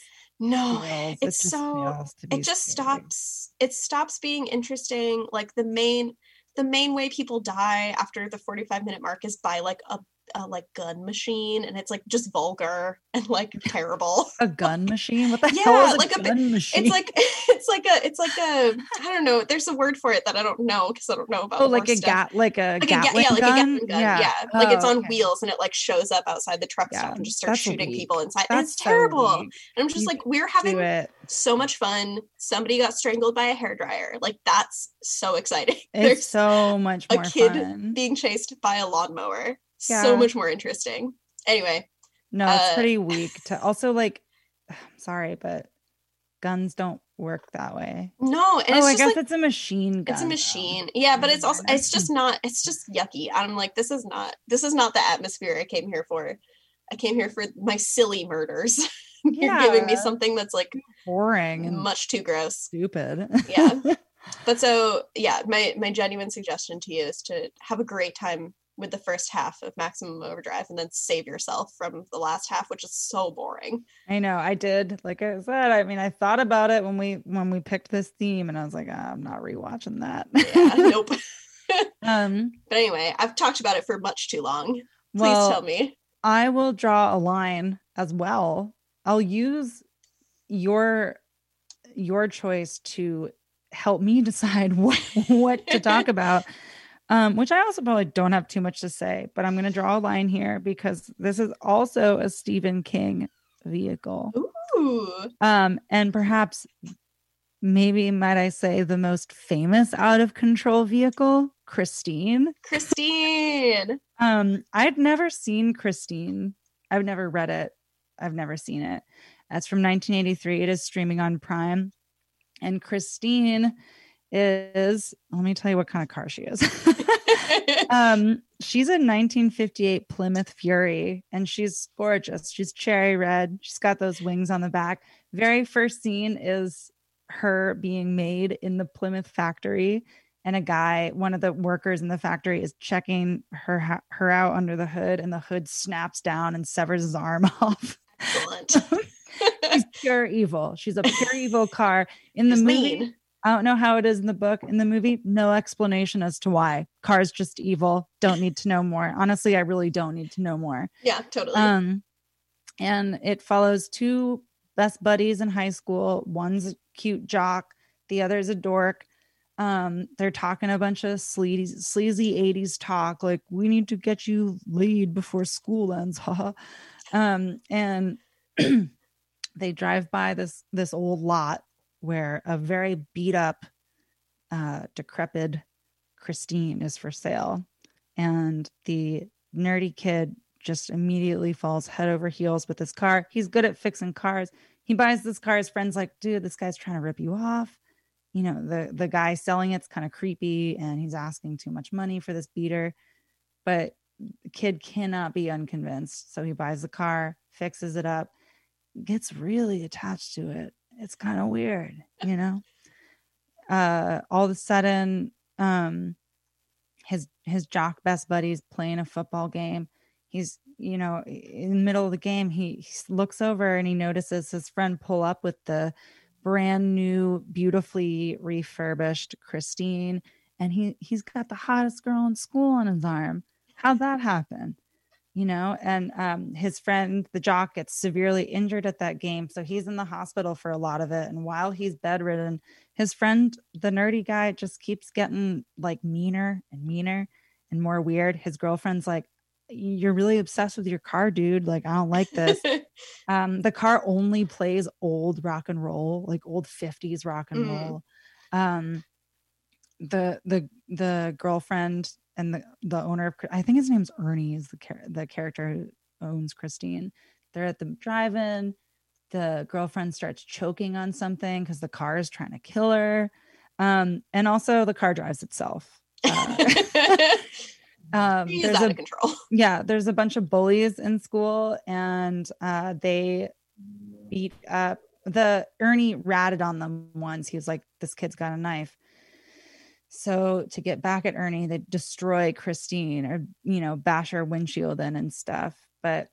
No, it's so it just scary. stops it stops being interesting like the main the main way people die after the 45 minute mark is by like a, a like gun machine and it's like just vulgar and like terrible A gun machine? What the hell Yeah, is a like a gun machine? it's like it's like a it's like a i don't know there's a word for it that i don't know because i don't know about oh, like a stuff. gat, like a like a, ga- Gatling yeah, like gun. a Gatling gun. Yeah, like it's Oh, on okay. wheels and it like shows up outside the truck Yeah, stop and just starts shooting weak. people inside. and That's it's so terrible. weak. and I'm just You like, we're having so much fun. Somebody got strangled by a hairdryer. Like that's so exciting. It's There's so much a kid fun. being chased by a lawnmower. Yeah. So much more interesting. Anyway, No, it's uh, pretty weak. To also like, I'm sorry, but guns don't work that way. no, and oh, it's I just guess like it's a machine gun. it's a though. machine. Yeah, but it's also it's just not it's just yucky. I'm like, this is not this is not the atmosphere I came here for. I came here for my silly murders. You're giving me something that's like boring and much too gross. stupid. Yeah. But so yeah, my my genuine suggestion to you is to have a great time with the first half of Maximum Overdrive and then save yourself from the last half, which is so boring. I know I did. Like I said, I mean, I thought about it when we when we picked this theme, and I was like, "Ah, I'm not rewatching that. Yeah, nope. Um, but anyway, I've talked about it for much too long. Please well, tell me. I will draw a line as well. I'll use your your choice to help me decide what what to talk about. Um, which I also probably don't have too much to say, but I'm going to draw a line here because this is also a Stephen King vehicle. Ooh. Um, and perhaps, maybe might I say, the most famous out of control vehicle, Christine. Christine. Um, I'd never seen Christine. I've never read it. I've never seen it. That's from 1983. It is streaming on Prime. And Christine is, let me tell you what kind of car she is. um, she's a 1958 Plymouth Fury and she's gorgeous. She's cherry red. She's got those wings on the back. Very first scene is her being made in the Plymouth factory and a guy, one of the workers in the factory, is checking her her out under the hood, and the hood snaps down and severs his arm off. She's pure evil. She's a pure evil car. In the She's movie, mean. I don't know how it is in the book. In the movie, no explanation as to why. Car's just evil. Don't need to know more. Honestly, I really don't need to know more. Yeah, totally. Um, and it follows two best buddies in high school. One's a cute jock, the other's a dork. Um, they're talking a bunch of sleazy, sleazy 80s talk, like we need to get you laid before school ends, haha. um, and they drive by this this old lot where a very beat up, uh, decrepit Christine is for sale, and the nerdy kid just immediately falls head over heels with this car. He's good at fixing cars. He buys this car. His friend's like, dude, this guy's trying to rip you off. You know, the the guy selling it's kind of creepy and he's asking too much money for this beater. But the kid cannot be unconvinced. So he buys the car, fixes it up, gets really attached to it. It's kind of weird, you know? Uh all of a sudden, um his his jock best buddies playing a football game. He's you know in the middle of the game he, he looks over and he notices his friend pull up with the brand new beautifully refurbished christine and he he's got the hottest girl in school on his arm. How'd that happen you know and um his friend the jock gets severely injured at that game so he's in the hospital for a lot of it and while he's bedridden his friend the nerdy guy just keeps getting like meaner and meaner and more weird. His girlfriend's like you're really obsessed with your car dude. Like i don't like this. Um the car only plays old rock and roll like old 50s rock and Mm. roll. Um the the the girlfriend and the the owner of i think his name's ernie is the char- the character who owns christine. They're at the drive-in. The girlfriend starts choking on something because the car is trying to kill her. Um and also the car drives itself. Uh, um He's there's out a of control. yeah there's a bunch of bullies in school and uh they beat up the ernie ratted on them once. He was like this kid's got a knife so to get back at ernie they destroy christine or you know bash her windshield in and stuff but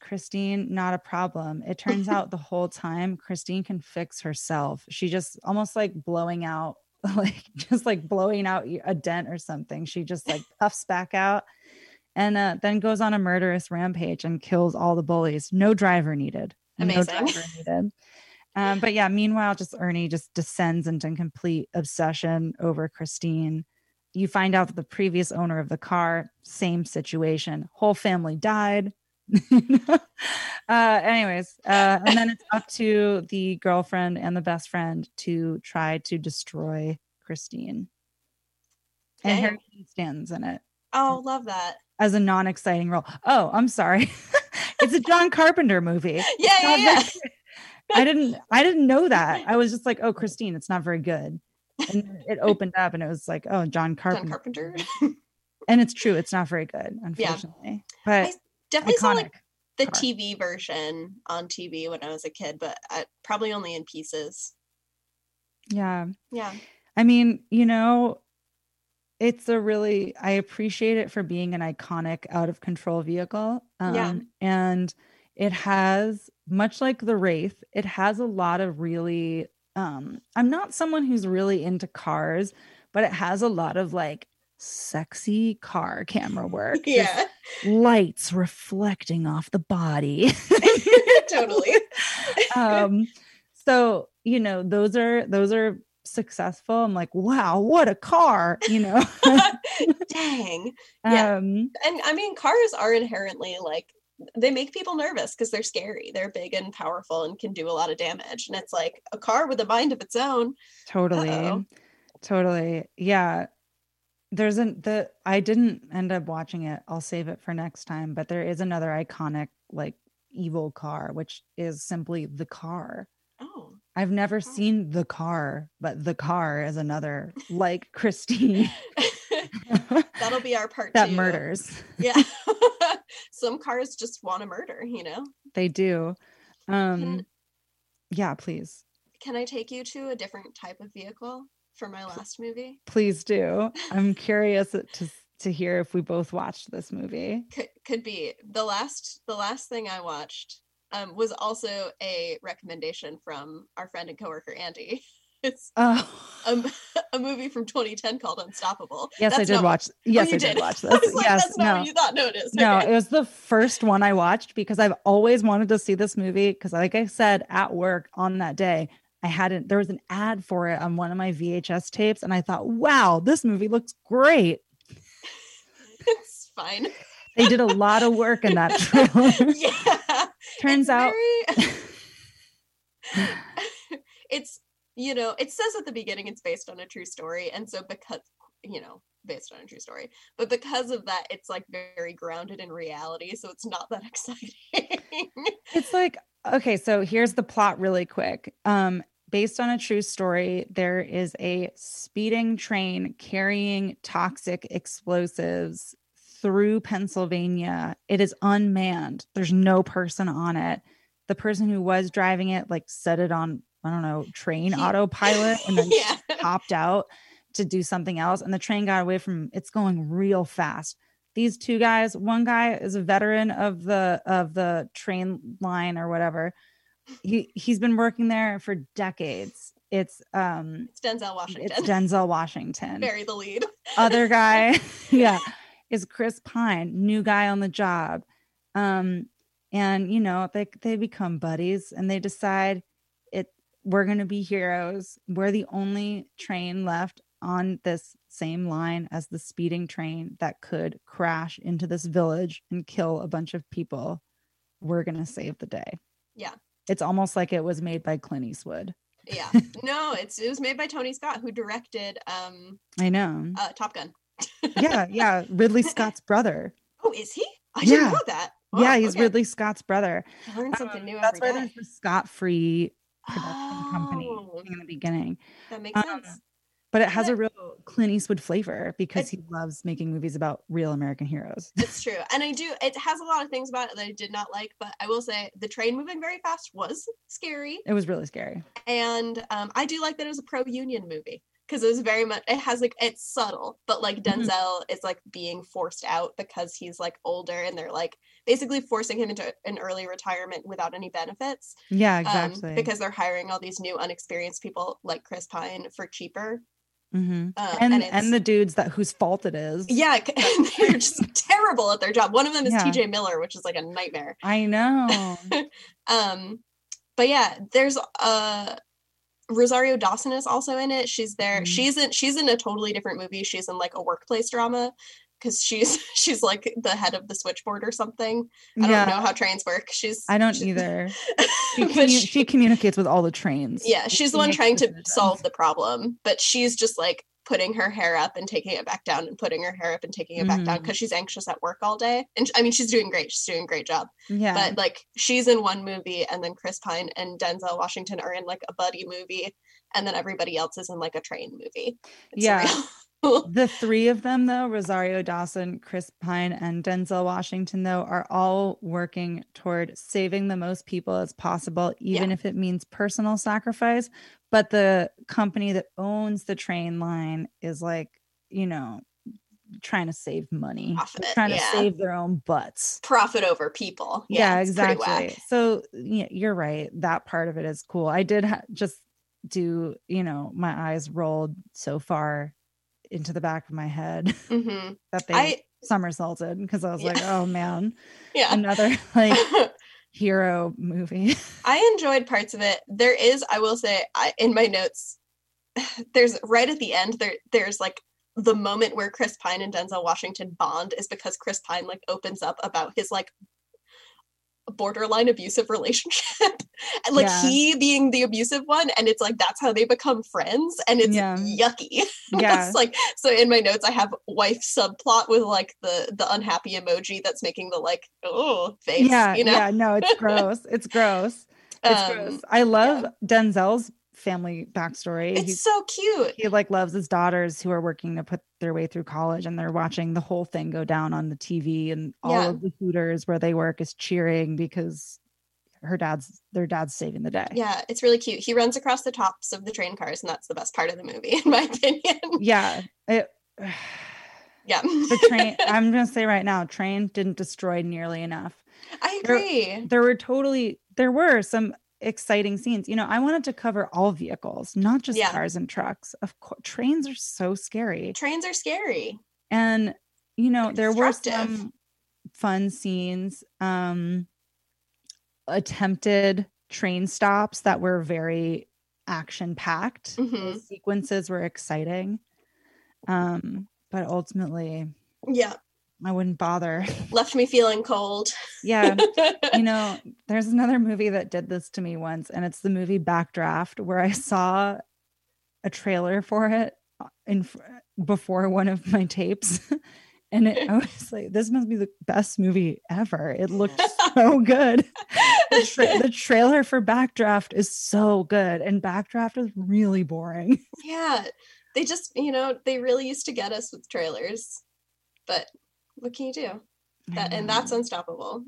christine not a problem it turns out the whole time christine can fix herself she just almost like blowing out like just like blowing out a dent or something she just like puffs back out and uh, then goes on a murderous rampage and kills all the bullies. No driver needed. Amazing. No driver needed. Um, but yeah, meanwhile, just Ernie just descends into complete obsession over Christine. You find out that the previous owner of the car, same situation. Whole family died. uh, anyways, uh, and then it's up to the girlfriend and the best friend to try to destroy Christine. And Okay. Harry Dean Stanton's in it Oh, love that. as a non-exciting role. Oh, I'm sorry. it's a John Carpenter movie. Yeah, yeah, yeah. I didn't I didn't know that. I was just like, oh, Christine, it's not very good. And it opened up and it was like, oh, John John Carpenter. Carpenter. And it's true, it's not very good, unfortunately. But Definitely saw like the car. TV version on TV when I was a kid, but I, probably only in pieces. yeah. Yeah. I mean, you know, it's a really I appreciate it for being an iconic out of control vehicle. Um Yeah. and it has much like the Wraith, it has a lot of really um I'm not someone who's really into cars, but it has a lot of like sexy car camera work. yeah, lights reflecting off the body. totally. um so you know those are those are successful i'm like wow what a car you know Dang. Yeah. um And I mean, cars are inherently like they make people nervous because they're scary. They're big and powerful and can do a lot of damage. And it's like a car with a mind of its own. totally Uh-oh. totally yeah there's an the i didn't end up watching it i'll save it for next time but there is another iconic like evil car which is simply the car Oh. i've never seen the car but the car is another like christine That'll be our part that two. murders Yeah. Some cars just want to murder, you know? they do um yeah please Can I take you to a different type of vehicle for my last movie? please do i'm curious to to hear if we both watched this movie Could, could be the last the last thing I watched um, was also a recommendation from our friend and coworker Andy. It's oh a, a movie from 2010 called Unstoppable. yes i did watch oh, yes you i did, did. watch this like, yes that's not no what you thought. No, it is. no Okay. it was the first one i watched because i've always wanted to see this movie because like i said at work on that day i hadn't there was an ad for it on one of my vhs tapes and i thought wow this movie looks great it's fine. they did a lot of work in that trailer yeah. turns out very- it's you know it says at the beginning it's based on a true story and so because you know based on a true story but because of that it's like very grounded in reality so it's not that exciting It's like okay, so here's the plot really quick. Um based on a true story, there is a speeding train carrying toxic explosives through Pennsylvania. It is unmanned. There's no person on it. The person who was driving it like set it on I don't know, train autopilot and then yeah. hopped out to do something else and the train got away from it's going real fast. These two guys one guy is a veteran of the of the train line or whatever. He he's been working there for decades. It's um it's denzel washington. it's denzel washington. Bury the lead. Other guy yeah is chris pine new guy on the job. Um and you know they they become buddies and they decide we're going to be heroes. We're the only train left on this same line as the speeding train that could crash into this village and kill a bunch of people. We're going to save the day. Yeah. it's almost like it was made by clint eastwood. Yeah. No it's it was made by tony scott who directed um i know. uh top gun. Yeah yeah ridley scott's brother. Oh is he? I didn't Yeah. know that. Yeah Oh, he's okay. ridley scott's brother. I learn something Um, new That's why day. there's the Scott Free production company Oh. in the beginning. that makes um, sense But it has a real Clint Eastwood flavor because It- he loves making movies about real American heroes. It's true. And I do, it has a lot of things about it that I did not like, but I will say the train moving very fast was scary. It was really scary. And um, I do like that it was a pro union movie because it was very much, it has like, it's subtle, but like Mhm. Denzel is like being forced out because he's like older and they're like basically forcing him into an early retirement without any benefits. Yeah, um, exactly. because they're hiring all these new unexperienced people like Chris Pine for cheaper. Mhm. Um, and it's- and the dudes that whose fault it is. yeah, and they're just terrible at their job. One of them is Yeah. TJ Miller, which is like a nightmare. I know. um but yeah there's uh rosario dawson is also in it. She's there. Mhm. she's in she's in a totally different movie. She's in like a workplace drama because she's she's like the head of the switchboard or something. I yeah, don't know how trains work. She's I don't she- either. She, commu- she- she communicates with all the trains. yeah she's the one trying to solve the problem but she's just like putting her hair up and taking it back down and putting her hair up and taking it back down mm-hmm. because she's anxious at work all day. And i mean she's doing great. She's doing a great job. Yeah. but like she's in one movie and then chris pine and denzel washington are in like a buddy movie and then everybody else is in like a train movie. It's Yeah. the three of them though rosario dawson chris pine and denzel washington though are all working toward saving the most people as possible even if it means personal sacrifice. But the company that owns the train line is like you know trying to save money Profit, trying yeah. to save their own butts. Profit over people. Yeah, pretty exactly. so yeah you're right. That part of it is cool. I did ha- just do you know my eyes rolled so far into the back of my head hmm that they I somersaulted because I was Yeah. like, oh man, yeah. another like hero movie. I enjoyed parts of it. There is, I will say, I in my notes, there's right at the end there there's like the moment where Chris Pine and Denzel Washington bond is because Chris Pine like opens up about his like borderline abusive relationship and like Yeah. he being the abusive one and it's like that's how they become friends and it's Yeah. yucky Yeah. it's like so in my notes i have wife subplot with like the the unhappy emoji that's making the like oh face yeah, you know yeah, no, it's gross. It's gross. It's Um, gross. I love Denzel's family backstory. it's He's- so cute he like loves his daughters who are working to put their way through college and they're watching the whole thing go down on the TV and all Yeah. of the hooters where they work is cheering because her dad's their dad's saving the day. Yeah, it's really cute. He runs across the tops of the train cars, and that's the best part of the movie, in my opinion. Yeah. It, Yeah, the train I'm gonna say right now, train didn't destroy nearly enough. I There- agree. There were totally there were some exciting scenes. You know, I wanted to cover all vehicles, not just Yeah. cars and trucks. Of course, trains are so scary. Trains are scary. and you know there were some fun scenes um attempted train stops that were very action packed Mhm. sequences were exciting um but ultimately Yeah, i wouldn't bother. Left me feeling cold. yeah. You know there's another movie that did this to me once and it's the movie backdraft where i saw a trailer for it uh, in before one of my tapes. And it, i was like this must be the best movie ever. It looked so good. The, tra- the trailer for backdraft is so good and backdraft is really boring. Yeah, they just, you know, they really used to get us with trailers, but what can you do? That, and that's unstoppable.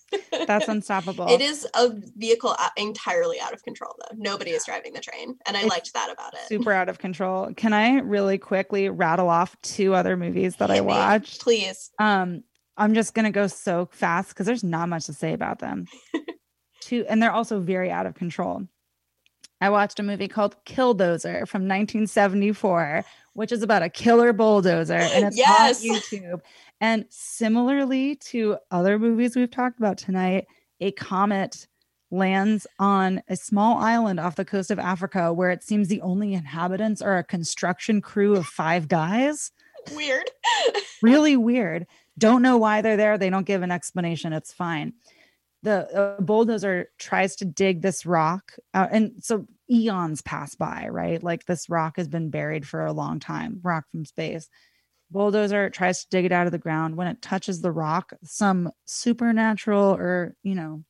that's unstoppable It is a vehicle entirely out of control, though. Nobody is driving the train, and I It's liked that about it. super out of control can i really quickly rattle off two other movies that i Hit me, watched please. Um, I'm just gonna go so fast because there's not much to say about them. Two, and they're also very out of control. I watched a movie called Killdozer from 1974, which is about a killer bulldozer, and it's Yes. on YouTube. And similarly to other movies we've talked about tonight, a comet lands on a small island off the coast of Africa where it seems the only inhabitants are a construction crew of five guys Weird. really weird. Don't know why they're there. They don't give an explanation. It's fine. The uh, bulldozer tries to dig this rock out, and so eons pass by, right? Like this rock has been buried for a long time, rock from space. Bulldozer tries to dig it out of the ground. When it touches the rock, some supernatural or, you know,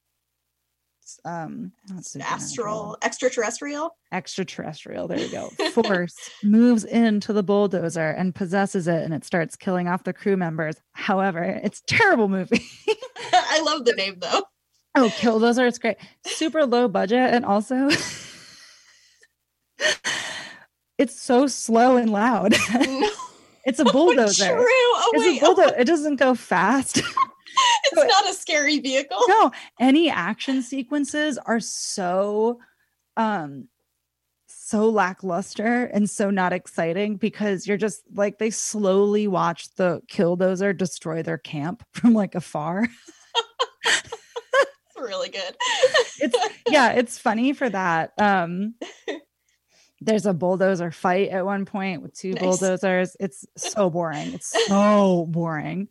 um, Astral, extraterrestrial. extraterrestrial there you go. Force moves into the bulldozer and possesses it and it starts killing off the crew members. However it's a terrible movie. I love the name though. oh killdozer it's great. Super low budget and also it's so slow and loud. No, it's a bulldozer. Oh it's wait, a bulldozer it doesn't go fast. It's so not a scary vehicle. no any action sequences are so um so lackluster and so not exciting because you're just like they slowly watch the killdozer destroy their camp from like afar. It's really good. it's yeah it's funny for that um there's a bulldozer fight at one point with two Nice. bulldozers. It's so boring. It's so boring.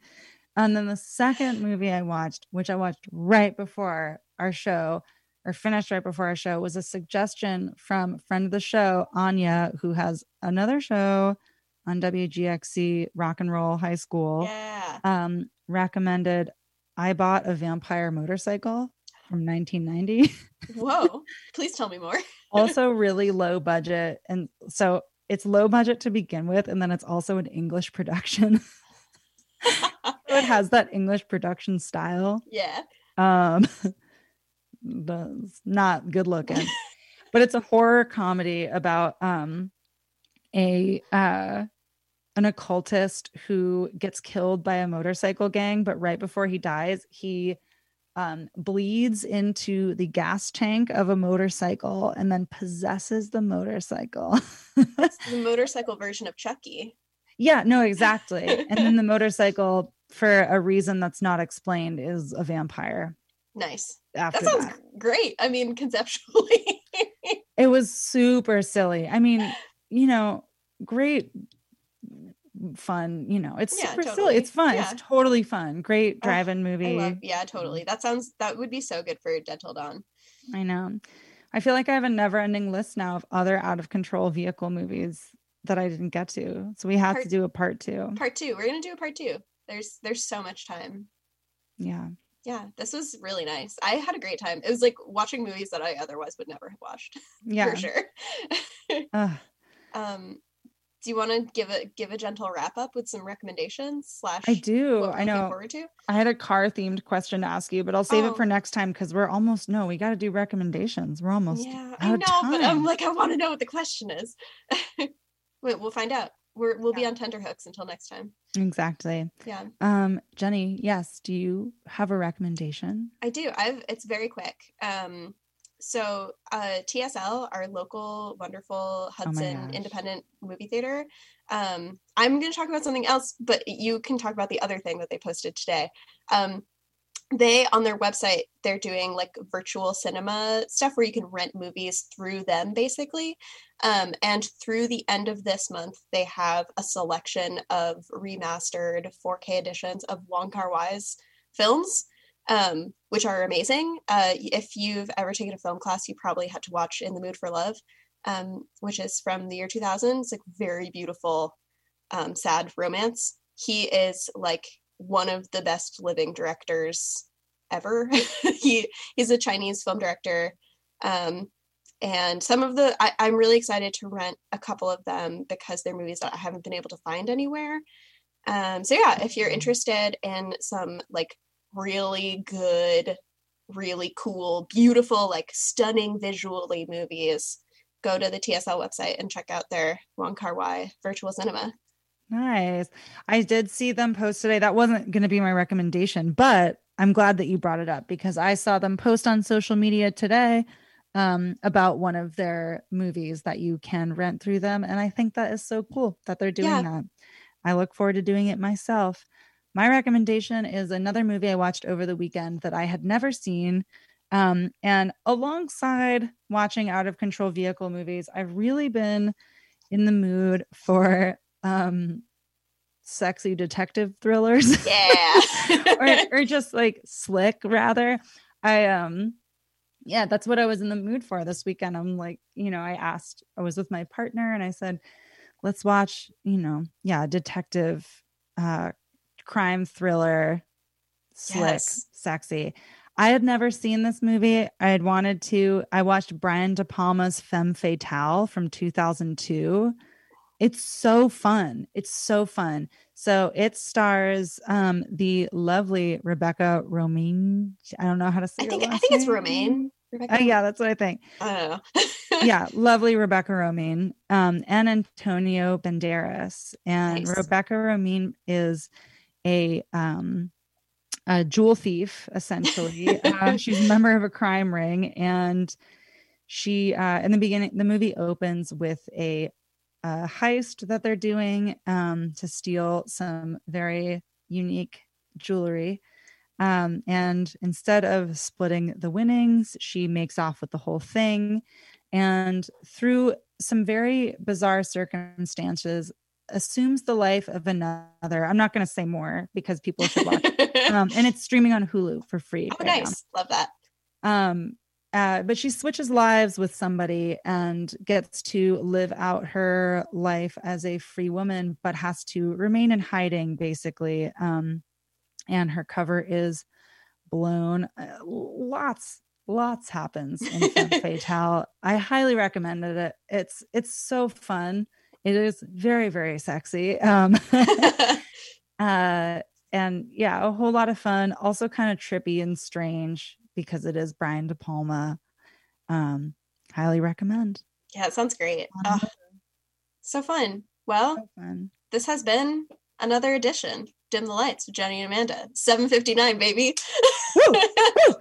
And then the second movie i watched which i watched right before our show or finished right before our show was a suggestion from friend of the show anya who has another show on wgxc rock and roll high school. Yeah. um recommended i bought a vampire motorcycle from 1990 Whoa. Please tell me more. also really low budget and so it's low budget to begin with and then it's also an english production so it has that english production style Yeah. um but it's not good looking but it's a horror comedy about um a uh an occultist who gets killed by a motorcycle gang but right before he dies he um, bleeds into the gas tank of a motorcycle and then possesses the motorcycle It's the motorcycle version of Chucky. Yeah, no, exactly. and then the motorcycle, for a reason that's not explained, is a vampire. Nice. After That sounds that, great. I mean, conceptually. it was super silly. I mean, you know, great fun. You know, it's Yeah, super silly. It's fun. Yeah. It's totally fun. Great Oh, drive-in I movie. love, yeah, totally. That sounds that would be so good for Gentle Dawn. I know. I feel like I have a never-ending list now of other out-of-control vehicle movies that I didn't get to. So we have Part- to do a part two. Part two. We're gonna do a part two. There's there's so much time. Yeah. Yeah, this was really nice. I had a great time. It was like watching movies that I otherwise would never have watched. Yeah. For sure. Um do you want to give a give a gentle wrap up with some recommendations slash I do. I know. forward to? I had a car themed question to ask you, but I'll save Oh. it for next time because we're almost no, we got to do recommendations. We're almost Yeah, out I of know, but I'm like, I want to know what the question is. Wait, we'll find out. We're we'll be Yeah. on tenterhooks until next time. exactly. Yeah, Um, Jenny, yes. Do you have a recommendation? I do. I've it's very quick. Um, so uh, TSL, our local wonderful Hudson gosh. Independent Movie Theater. Um, I'm going to talk about something else, but you can talk about the other thing that they posted today. Um, they on their website they're doing like virtual cinema stuff where you can rent movies through them basically um, and through the end of this month they have a selection of remastered 4k editions of wong kar wai's films um, which are amazing uh, if you've ever taken a film class you probably had to watch in the mood for love um, which is from the year 2000 it's like very beautiful um, sad romance he is like one of the best living directors ever. he he's a Chinese film director. Um, and some of the I, I'm really excited to rent a couple of them because they're movies that I haven't been able to find anywhere. Um, so yeah, if you're interested in some like really good, really cool, beautiful, like stunning visually movies, go to the TSL website and check out their Wong Kar Wai virtual cinema. Nice. I did see them post today. That wasn't going to be my recommendation, but I'm glad that you brought it up because I saw them post on social media today um, about one of their movies that you can rent through them. And I think that is so cool that they're doing Yeah. that. I look forward to doing it myself. My recommendation is another movie I watched over the weekend that I had never seen. Um, and alongside watching out of control vehicle movies, I've really been in the mood for um sexy detective thrillers Yeah. or, or just like slick rather i um yeah that's what i was in the mood for this weekend i'm like you know i asked i was with my partner and i said let's watch you know yeah detective uh crime thriller slick Yes. sexy i had never seen this movie i had wanted to i watched brian de palma's femme fatale from 2002 it's so fun. It's so fun. So it stars um the lovely Rebecca Romijn. I don't know how to say. I think I think it's name. Romijn. Rebecca? Oh yeah, that's what I think. I yeah, lovely Rebecca Romijn. Um, and Antonio Banderas. And Nice. Rebecca Romijn is a um a jewel thief, essentially. uh, she's a member of a crime ring, and she uh in the beginning the movie opens with a uh, heist that they're doing um, to steal some very unique jewelry. Um, and instead of splitting the winnings, she makes off with the whole thing. And through some very bizarre circumstances, assumes the life of another. I'm not going to say more because people should watch. it. um, and it's streaming on Hulu for free. oh, right now. nice. Love that. Um, uh, but she switches lives with somebody and gets to live out her life as a free woman, but has to remain in hiding basically. Um, and her cover is blown. Uh, lots, lots happens in Femme Fatale. I highly recommended it. It's it's so fun. It is very very sexy. Um, uh, and yeah, a whole lot of fun. Also kind of trippy and strange because it is Brian De Palma. Um, highly recommend. yeah, it sounds great. Oh, so fun. Well, So fun. this has been another edition. Dim the lights with Jenny and Amanda. 759, baby.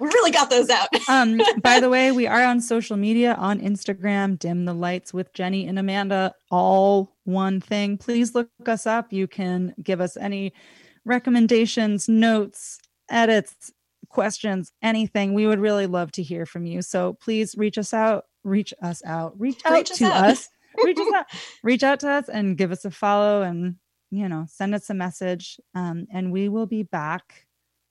we really got those out. um, by the way, we are on social media on Instagram, dim the lights with Jenny and Amanda, all one thing. Please look us up. You can give us any recommendations, notes, edits, questions, anything. We would really love to hear from you. So please reach us out, reach us out, reach out Reach us to out. us, reach us out, reach out to us and give us a follow and you know, send us a message. Um, and we will be back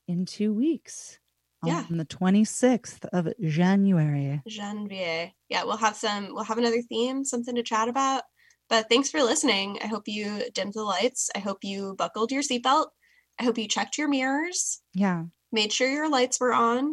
in two weeks Yeah. on the 26th of January. Janvier. Yeah, we'll have some we'll have another theme, something to chat about. But thanks for listening. I hope you dimmed the lights. I hope you buckled your seatbelt. I hope you checked your mirrors, Yeah. made sure your lights were on,